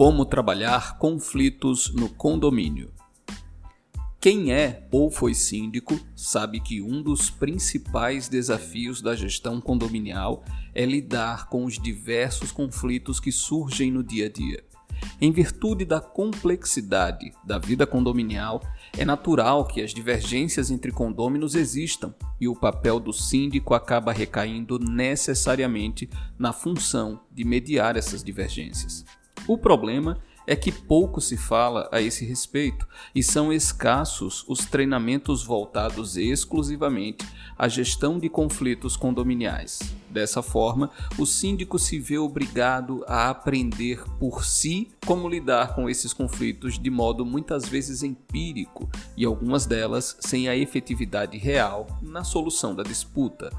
Como trabalhar conflitos no condomínio. Quem é ou foi síndico sabe que um dos principais desafios da gestão condominial é lidar com os diversos conflitos que surgem no dia a dia. Em virtude da complexidade da vida condominial, é natural que as divergências entre condôminos existam e o papel do síndico acaba recaindo necessariamente na função de mediar essas divergências. O problema é que pouco se fala a esse respeito e são escassos os treinamentos voltados exclusivamente à gestão de conflitos condominiais. Dessa forma, o síndico se vê obrigado a aprender por si como lidar com esses conflitos de modo muitas vezes empírico e algumas delas sem a efetividade real na solução da disputa.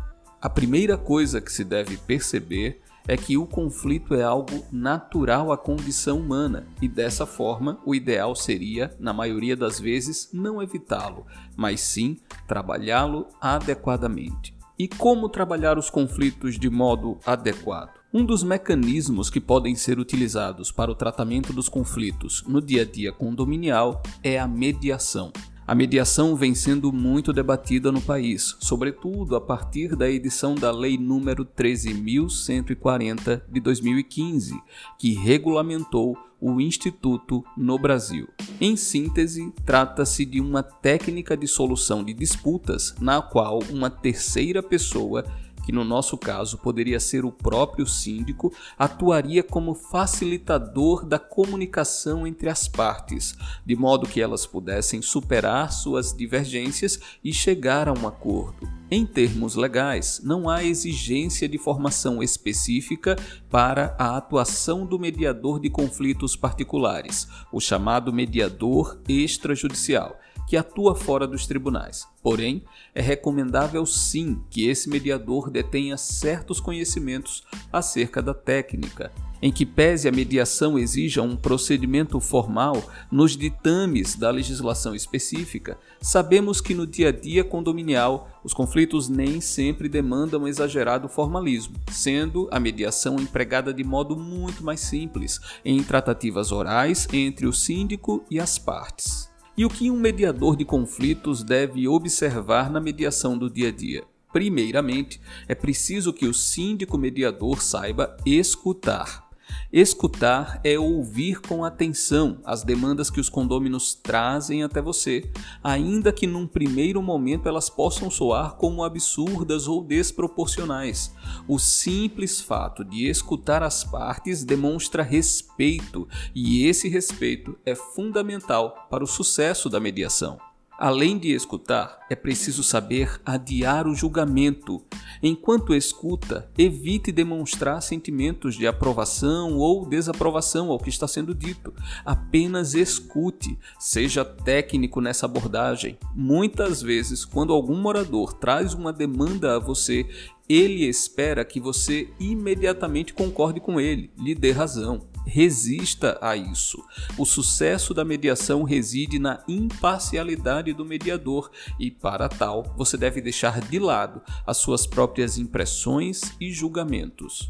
A primeira coisa que se deve perceber é que o conflito é algo natural à condição humana e dessa forma o ideal seria, na maioria das vezes, não evitá-lo, mas sim trabalhá-lo adequadamente. E como trabalhar os conflitos de modo adequado? Um dos mecanismos que podem ser utilizados para o tratamento dos conflitos no dia a dia condominial é a mediação. A mediação vem sendo muito debatida no país, sobretudo a partir da edição da Lei número 13140 de 2015, que regulamentou o Instituto no Brasil. Em síntese, trata-se de uma técnica de solução de disputas na qual uma terceira pessoa que no nosso caso poderia ser o próprio síndico, atuaria como facilitador da comunicação entre as partes, de modo que elas pudessem superar suas divergências e chegar a um acordo. Em termos legais, não há exigência de formação específica para a atuação do mediador de conflitos particulares, o chamado mediador extrajudicial que atua fora dos tribunais. Porém, é recomendável sim que esse mediador detenha certos conhecimentos acerca da técnica, em que pese a mediação exija um procedimento formal nos ditames da legislação específica, sabemos que no dia a dia condominial os conflitos nem sempre demandam exagerado formalismo, sendo a mediação empregada de modo muito mais simples, em tratativas orais entre o síndico e as partes. E o que um mediador de conflitos deve observar na mediação do dia a dia? Primeiramente, é preciso que o síndico mediador saiba escutar. Escutar é ouvir com atenção as demandas que os condôminos trazem até você, ainda que num primeiro momento elas possam soar como absurdas ou desproporcionais. O simples fato de escutar as partes demonstra respeito, e esse respeito é fundamental para o sucesso da mediação. Além de escutar, é preciso saber adiar o julgamento. Enquanto escuta, evite demonstrar sentimentos de aprovação ou desaprovação ao que está sendo dito. Apenas escute, seja técnico nessa abordagem. Muitas vezes, quando algum morador traz uma demanda a você, ele espera que você imediatamente concorde com ele, lhe dê razão. Resista a isso. O sucesso da mediação reside na imparcialidade do mediador e, para tal, você deve deixar de lado as suas próprias impressões e julgamentos.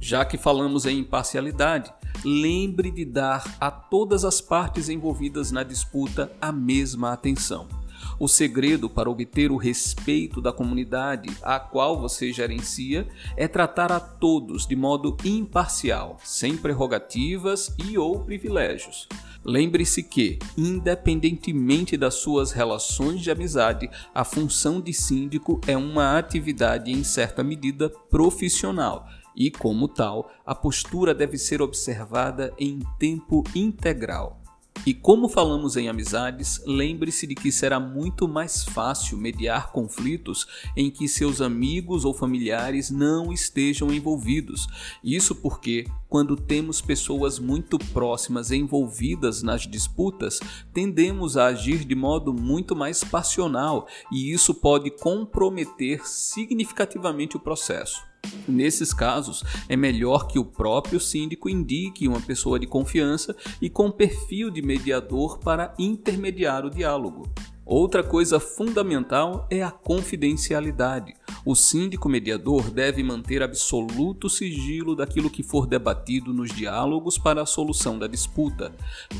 Já que falamos em imparcialidade, lembre de dar a todas as partes envolvidas na disputa a mesma atenção. O segredo para obter o respeito da comunidade a qual você gerencia é tratar a todos de modo imparcial, sem prerrogativas e ou privilégios. Lembre-se que, independentemente das suas relações de amizade, a função de síndico é uma atividade em certa medida profissional e, como tal, a postura deve ser observada em tempo integral. E como falamos em amizades, lembre-se de que será muito mais fácil mediar conflitos em que seus amigos ou familiares não estejam envolvidos. Isso porque, quando temos pessoas muito próximas envolvidas nas disputas, tendemos a agir de modo muito mais passional e isso pode comprometer significativamente o processo. Nesses casos, é melhor que o próprio síndico indique uma pessoa de confiança e com perfil de mediador para intermediar o diálogo. Outra coisa fundamental é a confidencialidade. O síndico mediador deve manter absoluto sigilo daquilo que for debatido nos diálogos para a solução da disputa.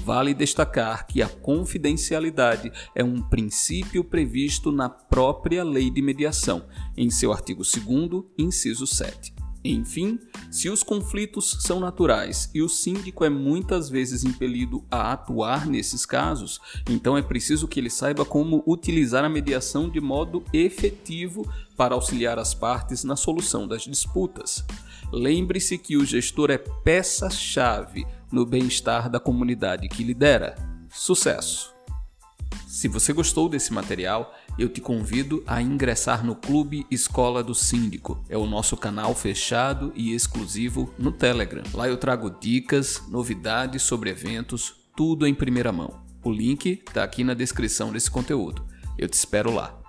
Vale destacar que a confidencialidade é um princípio previsto na própria Lei de Mediação, em seu artigo 2, inciso 7. Enfim, se os conflitos são naturais e o síndico é muitas vezes impelido a atuar nesses casos, então é preciso que ele saiba como utilizar a mediação de modo efetivo para auxiliar as partes na solução das disputas. Lembre-se que o gestor é peça-chave no bem-estar da comunidade que lidera. Sucesso! Se você gostou desse material, eu te convido a ingressar no Clube Escola do Síndico. É o nosso canal fechado e exclusivo no Telegram. Lá eu trago dicas, novidades sobre eventos, tudo em primeira mão. O link está aqui na descrição desse conteúdo. Eu te espero lá.